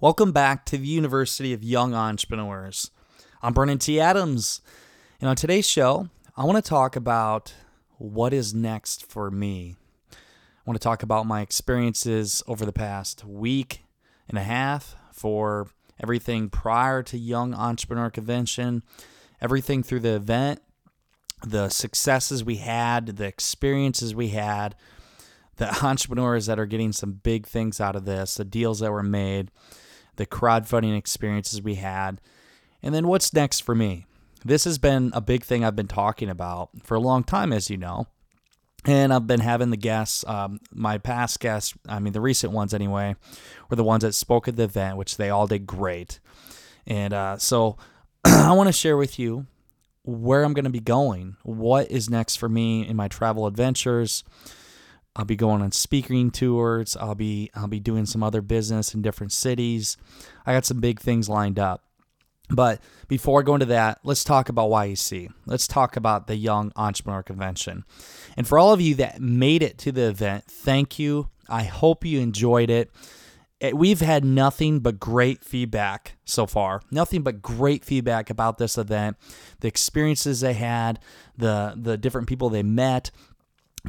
Welcome back to the University of Young Entrepreneurs. I'm Brandon T. Adams, and on today's show, I want to talk about what is next for me. I want to talk about my experiences over the past week and a half for everything prior to Young Entrepreneur Convention, everything through the event, the successes we had, the experiences we had, the entrepreneurs that are getting some big things out of this, the deals that were made the crowdfunding experiences we had, and then what's next for me. This has been a big thing I've been talking about for a long time, as you know. And I've been having the guests, um, my past guests, I mean, the recent ones anyway, were the ones that spoke at the event, which they all did great. And uh, so I want to share with you where I'm going to be going, what is next for me in my travel adventures, I'll be going on speaking tours. I'll be I'll be doing some other business in different cities. I got some big things lined up. But before I go into that, let's talk about YEC. Let's talk about the Young Entrepreneur Convention. And for all of you that made it to the event, thank you. I hope you enjoyed it. it we've had nothing but great feedback so far. Nothing but great feedback about this event, the experiences they had, the the different people they met,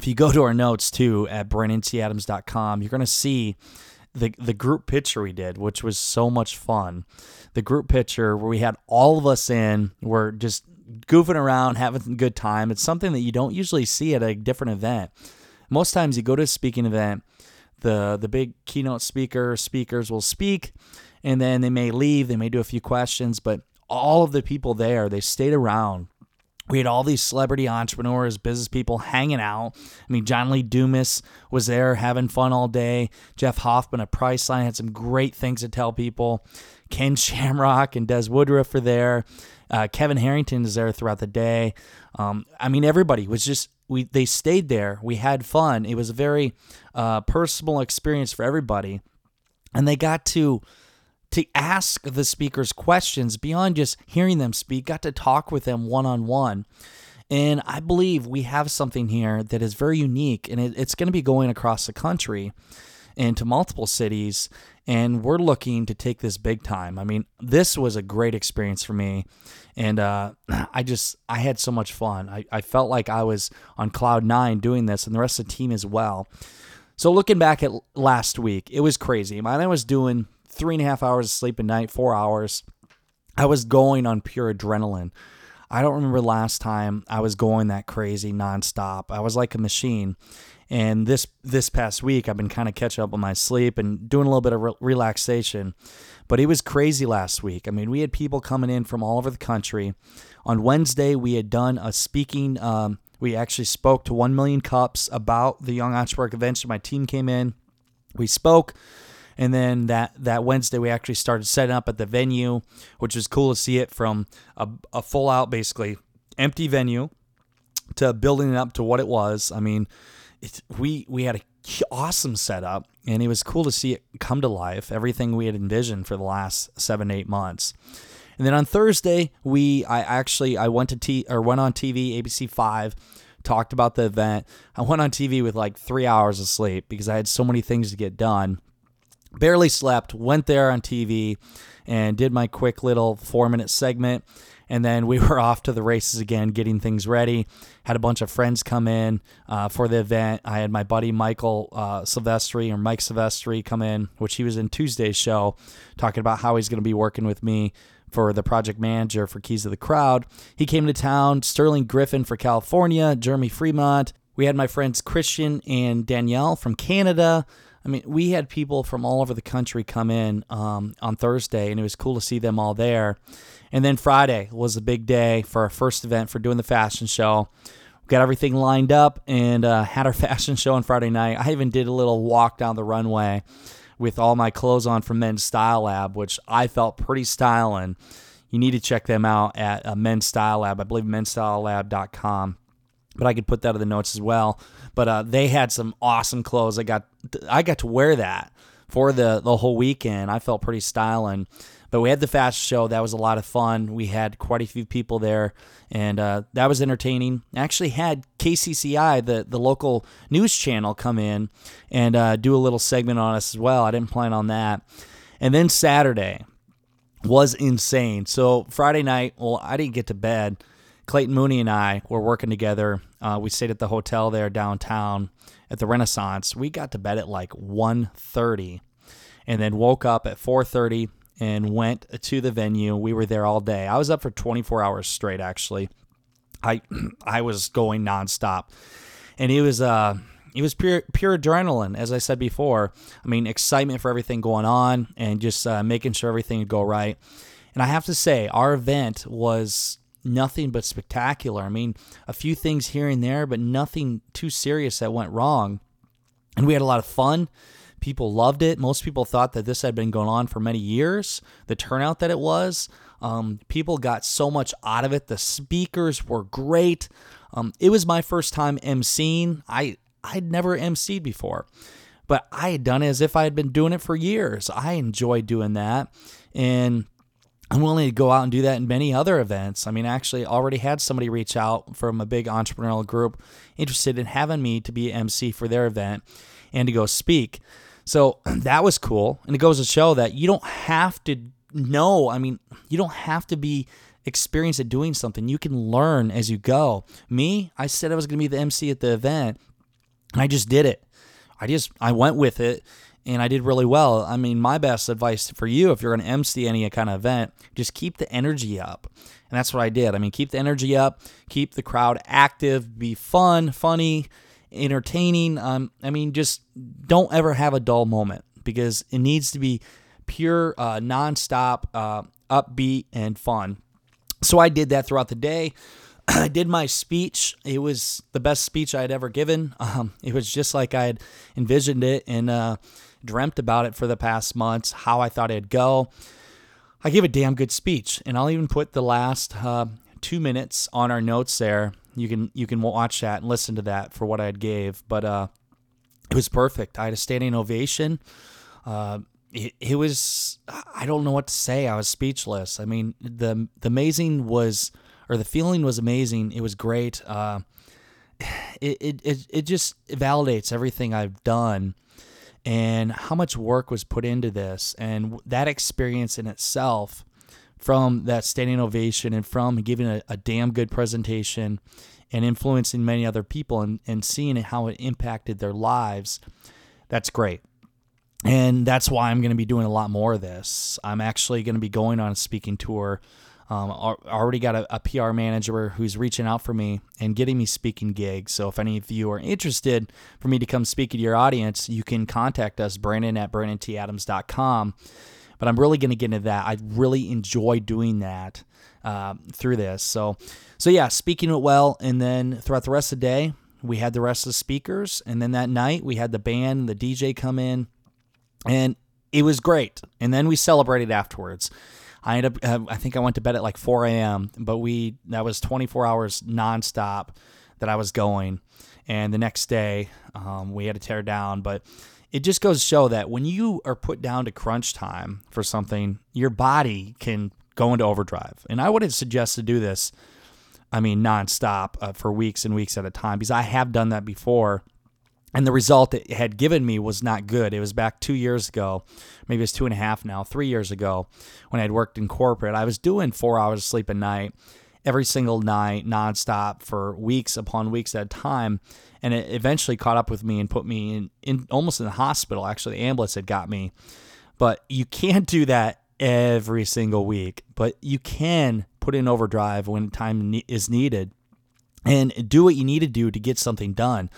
if you go to our notes too at brandonTadams.com, you're going to see the the group picture we did, which was so much fun. The group picture where we had all of us in, we're just goofing around, having a good time. It's something that you don't usually see at a different event. Most times you go to a speaking event, the the big keynote speaker speakers will speak and then they may leave, they may do a few questions, but all of the people there, they stayed around we had all these celebrity entrepreneurs, business people hanging out. I mean, John Lee Dumas was there having fun all day. Jeff Hoffman of Priceline had some great things to tell people. Ken Shamrock and Des Woodruff are there. Uh, Kevin Harrington is there throughout the day. Um, I mean, everybody was just we. They stayed there. We had fun. It was a very uh, personal experience for everybody, and they got to to ask the speakers questions beyond just hearing them speak, got to talk with them one on one. And I believe we have something here that is very unique, and it, it's going to be going across the country into multiple cities. And we're looking to take this big time. I mean, this was a great experience for me. And uh, I just, I had so much fun. I, I felt like I was on cloud nine doing this, and the rest of the team as well. So looking back at last week, it was crazy. I was doing three and a half hours of sleep a night, four hours. I was going on pure adrenaline. I don't remember last time I was going that crazy nonstop. I was like a machine. And this this past week, I've been kind of catching up on my sleep and doing a little bit of re- relaxation. But it was crazy last week. I mean, we had people coming in from all over the country. On Wednesday, we had done a speaking. Um, we actually spoke to 1 million cups about the Young Entrepreneur Convention. My team came in. We spoke. And then that, that Wednesday, we actually started setting up at the venue, which was cool to see it from a, a full out, basically empty venue to building it up to what it was. I mean, it, we we had a awesome setup, and it was cool to see it come to life. Everything we had envisioned for the last seven eight months. And then on Thursday, we I actually I went to T or went on TV ABC five, talked about the event. I went on TV with like three hours of sleep because I had so many things to get done barely slept, went there on TV and did my quick little four minute segment. And then we were off to the races again, getting things ready. Had a bunch of friends come in uh, for the event. I had my buddy Michael uh, Silvestri or Mike Silvestri come in, which he was in Tuesday's show, talking about how he's going to be working with me for the project manager for Keys of the Crowd. He came to town. Sterling Griffin for California, Jeremy Fremont. We had my friends Christian and Danielle from Canada. I mean, we had people from all over the country come in um, on Thursday, and it was cool to see them all there. And then Friday was a big day for our first event for doing the fashion show. We got everything lined up and uh, had our fashion show on Friday night. I even did a little walk down the runway with all my clothes on from Men's Style Lab, which I felt pretty styling. You need to check them out at uh, Men's Style Lab. I believe menstylelab.com. But I could put that in the notes as well. But uh, they had some awesome clothes. I got I got to wear that for the the whole weekend. I felt pretty styling. But we had the fast show. That was a lot of fun. We had quite a few people there, and uh, that was entertaining. Actually, had KCCI, the the local news channel, come in and uh, do a little segment on us as well. I didn't plan on that. And then Saturday was insane. So Friday night, well, I didn't get to bed. Clayton Mooney and I were working together. Uh, we stayed at the hotel there downtown at the Renaissance. We got to bed at like 1.30 and then woke up at 4.30 and went to the venue. We were there all day. I was up for 24 hours straight actually. I I was going nonstop. And it was uh it was pure pure adrenaline as I said before. I mean, excitement for everything going on and just uh, making sure everything would go right. And I have to say, our event was nothing but spectacular. I mean, a few things here and there, but nothing too serious that went wrong. And we had a lot of fun. People loved it. Most people thought that this had been going on for many years. The turnout that it was, um, people got so much out of it. The speakers were great. Um, it was my first time emceeing. I I'd never emceed before, but I had done it as if I had been doing it for years. I enjoyed doing that, and I'm willing to go out and do that in many other events. I mean, actually, already had somebody reach out from a big entrepreneurial group interested in having me to be MC for their event and to go speak. So that was cool. And it goes to show that you don't have to know. I mean, you don't have to be experienced at doing something. You can learn as you go. Me, I said I was going to be the MC at the event, and I just did it. I just I went with it and I did really well. I mean, my best advice for you if you're going to MC any kind of event, just keep the energy up. And that's what I did. I mean, keep the energy up, keep the crowd active, be fun, funny, entertaining. Um, I mean, just don't ever have a dull moment because it needs to be pure, uh, nonstop, uh, upbeat, and fun. So I did that throughout the day. I did my speech. It was the best speech I had ever given. Um, it was just like I had envisioned it and uh, dreamt about it for the past months, how I thought it'd go. I gave a damn good speech, and I'll even put the last uh, two minutes on our notes there you can you can watch that and listen to that for what I gave. But uh, it was perfect. I had a standing ovation. Uh, it, it was I don't know what to say. I was speechless. I mean the the amazing was or the feeling was amazing. It was great. Uh, it, it it it just validates everything I've done and how much work was put into this and that experience in itself from that standing ovation and from giving a, a damn good presentation and influencing many other people and, and seeing how it impacted their lives, that's great. And that's why I'm going to be doing a lot more of this. I'm actually going to be going on a speaking tour. Um, already got a, a, PR manager who's reaching out for me and getting me speaking gigs. So if any of you are interested for me to come speak to your audience, you can contact us, Brandon at BrandonTAdams.com but I'm really going to get into that. I really enjoy doing that uh, through this. So, so yeah, speaking it well, and then throughout the rest of the day, we had the rest of the speakers, and then that night we had the band, and the DJ come in, and it was great. And then we celebrated afterwards. I ended up, uh, I think I went to bed at like 4 a.m., but we, that was 24 hours nonstop that I was going. And the next day, um, we had to tear down, but it just goes to show that when you are put down to crunch time for something, your body can go into overdrive. And I wouldn't suggest to do this, I mean, nonstop uh, for weeks and weeks at a time because I have done that before. And the result it had given me was not good. It was back two years ago, maybe it's two and a half now, three years ago, when I'd worked in corporate. I was doing four hours of sleep a night every single night, nonstop for weeks upon weeks at a time and it eventually caught up with me and put me in, in almost in the hospital. Actually, the ambulance had got me, but you can't do that every single week. But you can put in overdrive when time is needed, and do what you need to do to get something done.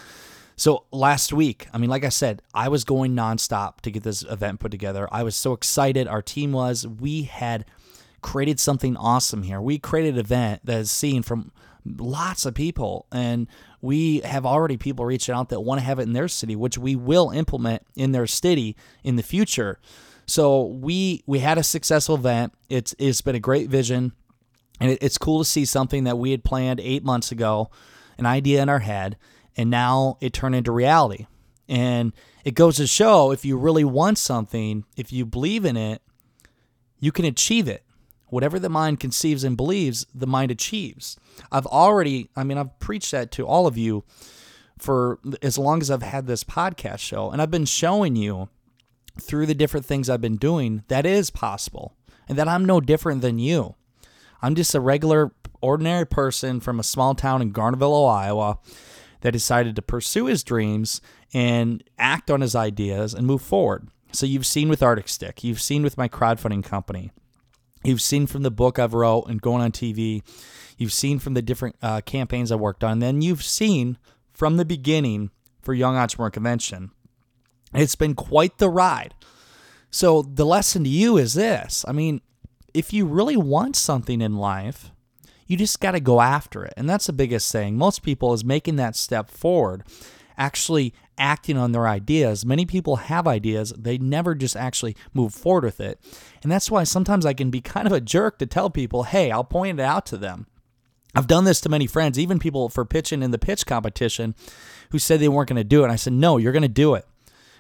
So last week, I mean, like I said, I was going nonstop to get this event put together. I was so excited. Our team was. We had created something awesome here. We created an event that is seen from lots of people. And we have already people reaching out that want to have it in their city, which we will implement in their city in the future. So we we had a successful event. It's it's been a great vision, and it, it's cool to see something that we had planned eight months ago, an idea in our head, and now it turned into reality. And it goes to show if you really want something, if you believe in it, you can achieve it. Whatever the mind conceives and believes, the mind achieves. I've already, I mean, I've preached that to all of you for as long as I've had this podcast show, and I've been showing you through the different things I've been doing that is possible and that I'm no different than you. I'm just a regular, ordinary person from a small town in Garnavillo, Iowa that decided to pursue his dreams and act on his ideas and move forward. So you've seen with Arctic Stick, you've seen with my crowdfunding company, you've seen from the book I've wrote and going on TV, you've seen from the different uh, campaigns I worked on, then you've seen from the beginning for Young Entrepreneur Convention. It's been quite the ride. So the lesson to you is this. I mean, if you really want something in life, you just got to go after it. And that's the biggest thing. Most people is making that step forward, actually acting on their ideas. Many people have ideas, they never just actually move forward with it. And that's why sometimes I can be kind of a jerk to tell people, hey, I'll point it out to them. I've done this to many friends, even people for pitching in the pitch competition who said they weren't going to do it. And I said, no, you're going to do it.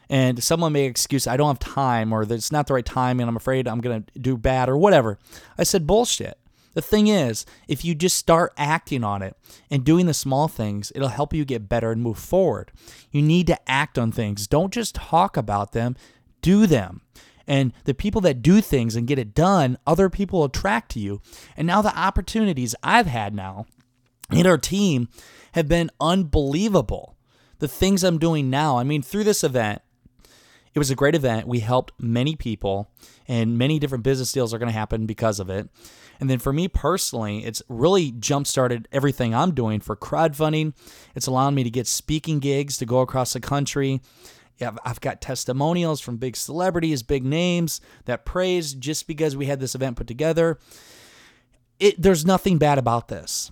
And someone may excuse, I don't have time or it's not the right time and I'm afraid I'm going to do bad or whatever. I said, bullshit. The thing is, if you just start acting on it and doing the small things, it'll help you get better and move forward. You need to act on things. Don't just talk about them, do them. And the people that do things and get it done, other people attract to you. And now the opportunities I've had now in our team have been unbelievable. The things I'm doing now, I mean, through this event, it was a great event. We helped many people, and many different business deals are going to happen because of it. And then for me personally, it's really jump started everything I'm doing for crowdfunding. It's allowing me to get speaking gigs to go across the country. I've got testimonials from big celebrities, big names that praise just because we had this event put together. It, there's nothing bad about this.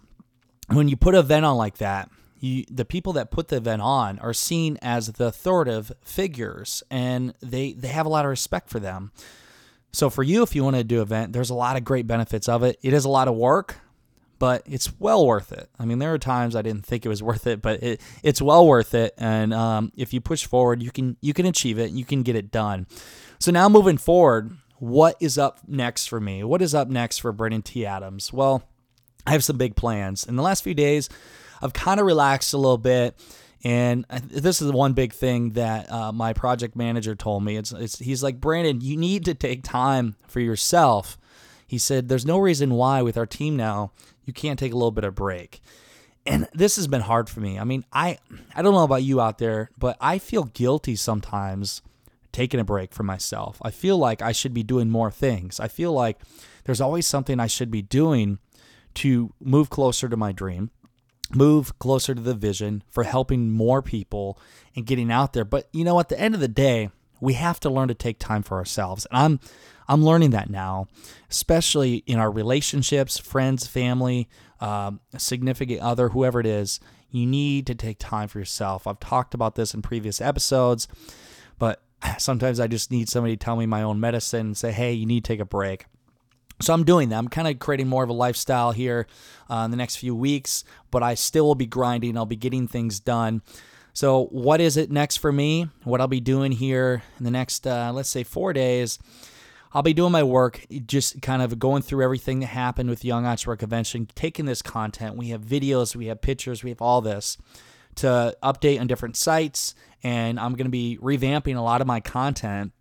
When you put an event on like that, you, the people that put the event on are seen as the authoritative figures and they, they have a lot of respect for them. So for you, if you want to do event, there's a lot of great benefits of it. It is a lot of work, but it's well worth it. I mean, there are times I didn't think it was worth it, but it, it's well worth it. And um, if you push forward, you can you can achieve it. You can get it done. So now moving forward, what is up next for me? What is up next for Brandon T. Adams? Well, I have some big plans. In the last few days, I've kind of relaxed a little bit and this is the one big thing that uh, my project manager told me. It's, it's he's like Brandon, you need to take time for yourself. He said, "There's no reason why with our team now you can't take a little bit of break." And this has been hard for me. I mean, I I don't know about you out there, but I feel guilty sometimes taking a break for myself. I feel like I should be doing more things. I feel like there's always something I should be doing to move closer to my dream move closer to the vision for helping more people and getting out there. But you know, at the end of the day, we have to learn to take time for ourselves. And I'm I'm learning that now, especially in our relationships, friends, family, um, significant other, whoever it is. You need to take time for yourself. I've talked about this in previous episodes, but sometimes I just need somebody to tell me my own medicine and say, hey, you need to take a break. So I'm doing that. I'm kind of creating more of a lifestyle here uh, in the next few weeks, but I still will be grinding. I'll be getting things done. So what is it next for me? What I'll be doing here in the next, uh, let's say, four days. I'll be doing my work, just kind of going through everything that happened with the Young Entrepreneur Convention, taking this content. We have videos, we have pictures, we have all this to update on different sites, and I'm going to be revamping a lot of my content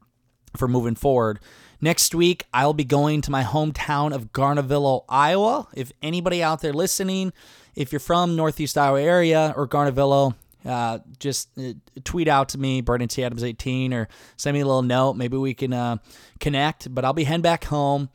for moving forward. Next week, I'll be going to my hometown of Garnavillo, Iowa. If anybody out there listening, if you're from Northeast Iowa area or Garnavillo, uh, just uh, tweet out to me, Brandon T. Adams 18, or send me a little note. Maybe we can uh, connect. But I'll be heading back home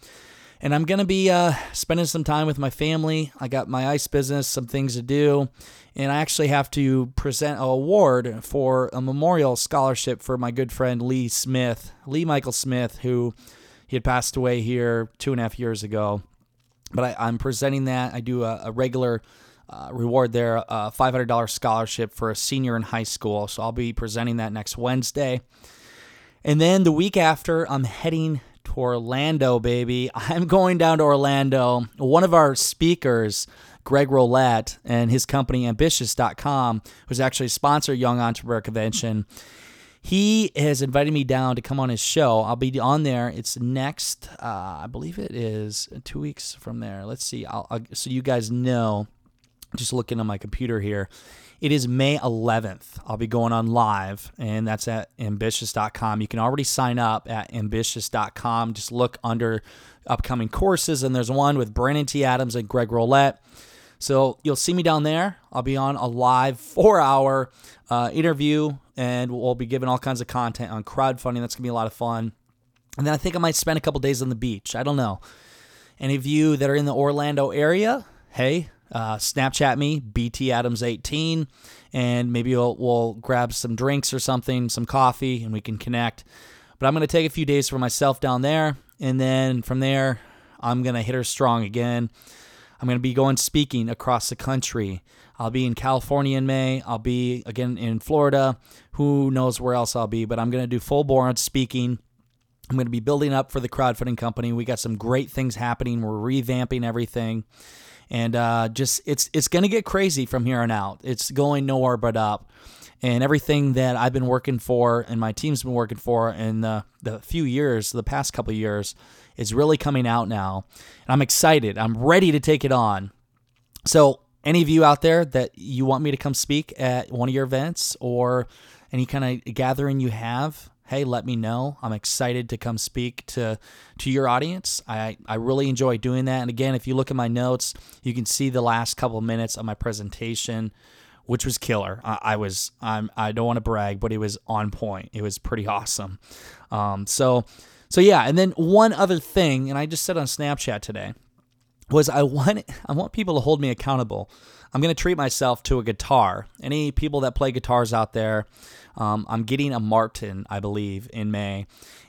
and I'm going to be uh, spending some time with my family. I got my ice business, some things to do, and I actually have to present an award for a memorial scholarship for my good friend Lee Smith, Lee Michael Smith, who he had passed away here two and a half years ago. But I, am presenting that. I do a, a regular uh, reward there a $500 scholarship for a senior in high school. So I'll be presenting that next Wednesday. And then the week after, I'm heading to Orlando, baby. I'm going down to Orlando. One of our speakers, Greg Rollett, and his company Ambitious.com, who's actually sponsor Young Entrepreneur Convention, he has invited me down to come on his show. I'll be on there. It's next, uh, I believe it is two weeks from there. Let's see. I'll, I'll, so you guys know, just looking on my computer here. It is May 11th. I'll be going on live, and that's at ambitious.com. You can already sign up at ambitious.com. Just look under upcoming courses, and there's one with Brandon T. Adams and Greg Rollett. So you'll see me down there. I'll be on a live four hour uh, interview, and we'll be giving all kinds of content on crowdfunding. That's going to be a lot of fun. And then I think I might spend a couple days on the beach. I don't know. Any of you that are in the Orlando area, hey, uh, Snapchat me, BT Adams 18, and maybe we'll, we'll grab some drinks or something, some coffee, and we can connect. But I'm going to take a few days for myself down there, and then from there, I'm going to hit her strong again. I'm going to be going speaking across the country. I'll be in California in May. I'll be again in Florida. Who knows where else I'll be, but I'm going to do full bore speaking. I'm going to be building up for the crowdfunding company. We got some great things happening. We're revamping everything and uh, just it's it's going to get crazy from here on out. It's going nowhere but up, and everything that I've been working for and my team's been working for in the the few years, the past couple years, is really coming out now, and I'm excited. I'm ready to take it on. So, any of you out there that you want me to come speak at one of your events or any kind of gathering you have, hey, let me know. I'm excited to come speak to to your audience. I, I really enjoy doing that. And again, if you look at my notes, you can see the last couple of minutes of my presentation, which was killer. I, I was I'm I don't want to brag, but it was on point. It was pretty awesome. Um, so so yeah, and then one other thing, and I just said on Snapchat today, was I want I want people to hold me accountable. I'm going to treat myself to a guitar. Any people that play guitars out there, um, I'm getting a Martin, I believe, in May,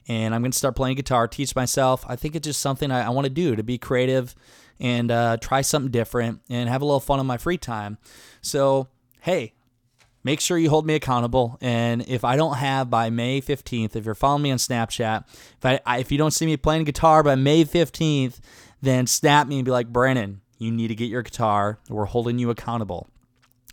and I'm going to start playing guitar, teach myself. I think it's just something I, I want to do to be creative and uh, try something different and have a little fun in my free time. So, hey, make sure you hold me accountable. And if I don't have by May 15th, if you're following me on Snapchat, if I, I if you don't see me playing guitar by May 15th, then snap me and be like, Brandon, you need to get your guitar. We're holding you accountable.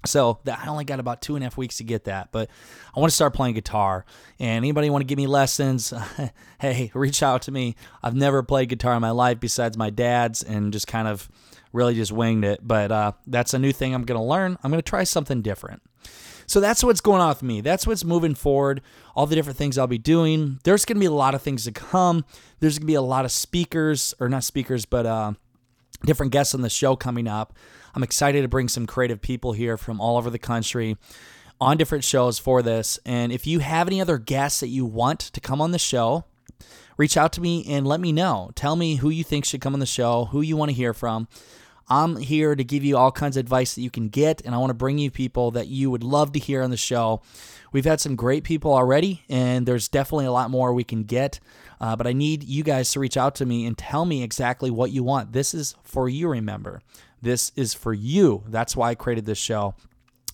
So that I only got about two and a half weeks to get that, but I want to start playing guitar. And anybody want to give me lessons? hey, reach out to me. I've never played guitar in my life besides my dad's, and just kind of really just winged it. But uh, that's a new thing I'm going to learn. I'm going to try something different. So that's what's going on with me. That's what's moving forward. All the different things I'll be doing. There's going to be a lot of things to come. There's going to be a lot of speakers, or not speakers, but uh, different guests on the show coming up. I'm excited to bring some creative people here from all over the country on different shows for this. And if you have any other guests that you want to come on the show, reach out to me and let me know. Tell me who you think should come on the show, who you want to hear from. I'm here to give you all kinds of advice that you can get, and I want to bring you people that you would love to hear on the show. We've had some great people already, and there's definitely a lot more we can get. Uh, but I need you guys to reach out to me and tell me exactly what you want. This is for you, remember. This is for you. That's why I created this show.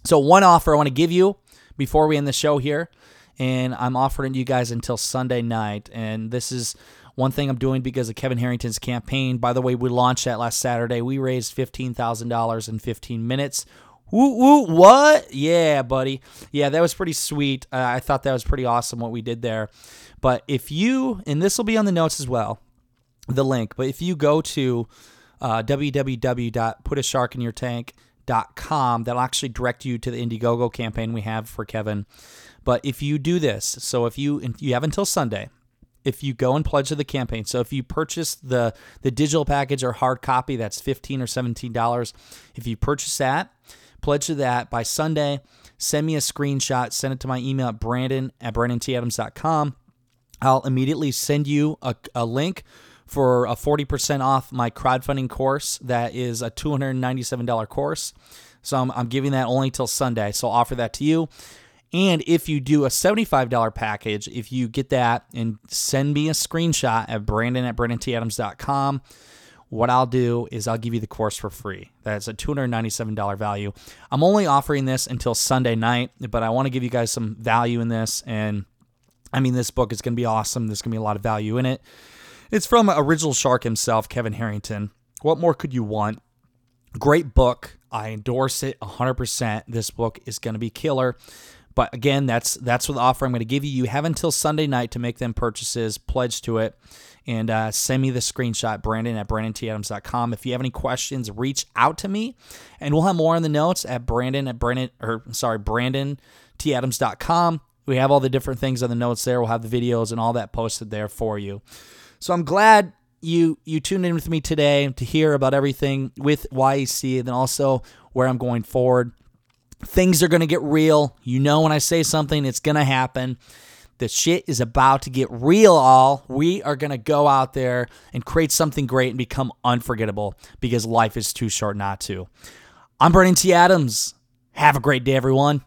So, one offer I want to give you before we end the show here, and I'm offering you guys until Sunday night. And this is one thing I'm doing because of Kevin Harrington's campaign. By the way, we launched that last Saturday. We raised $15,000 in 15 minutes. Woo, woo, what? Yeah, buddy. Yeah, that was pretty sweet. Uh, I thought that was pretty awesome what we did there. But if you, and this will be on the notes as well, the link, but if you go to uh, www.putasharkinyourtank.com, that'll actually direct you to the Indiegogo campaign we have for Kevin. But if you do this, so if you you have until Sunday, if you go and pledge to the campaign, so if you purchase the the digital package or hard copy, that's fifteen or seventeen dollars. If you purchase that, pledge to that by Sunday. Send me a screenshot. Send it to my email at brandon at brandonTadams.com. I'll immediately send you a, a link for a 40% off my crowdfunding course. That is a $297 course. So I'm, I'm giving that only till Sunday. So I'll offer that to you. And if you do a $75 package, if you get that and send me a screenshot at brandon at brandonTadams.com, what I'll do is I'll give you the course for free. That's a $297 value. I'm only offering this until Sunday night, but I want to give you guys some value in this. And I mean, this book is going to be awesome. There's going to be a lot of value in it. It's from original shark himself, Kevin Harrington. What more could you want? Great book. I endorse it 100%. This book is going to be killer. But again, that's that's what the offer I'm going to give you. You have until Sunday night to make them purchases, pledge to it, and uh, send me the screenshot, Brandon at BrandonTAdams.com. If you have any questions, reach out to me, and we'll have more in the notes at Brandon at Brandon or sorry, BrandonTAdams.com. We have all the different things on the notes there. We'll have the videos and all that posted there for you. So I'm glad you you tuned in with me today to hear about everything with YEC and then also where I'm going forward. Things are going to get real. You know, when I say something, it's going to happen. The shit is about to get real, all. We are going to go out there and create something great and become unforgettable because life is too short not to. I'm Brandon T. Adams. Have a great day, everyone.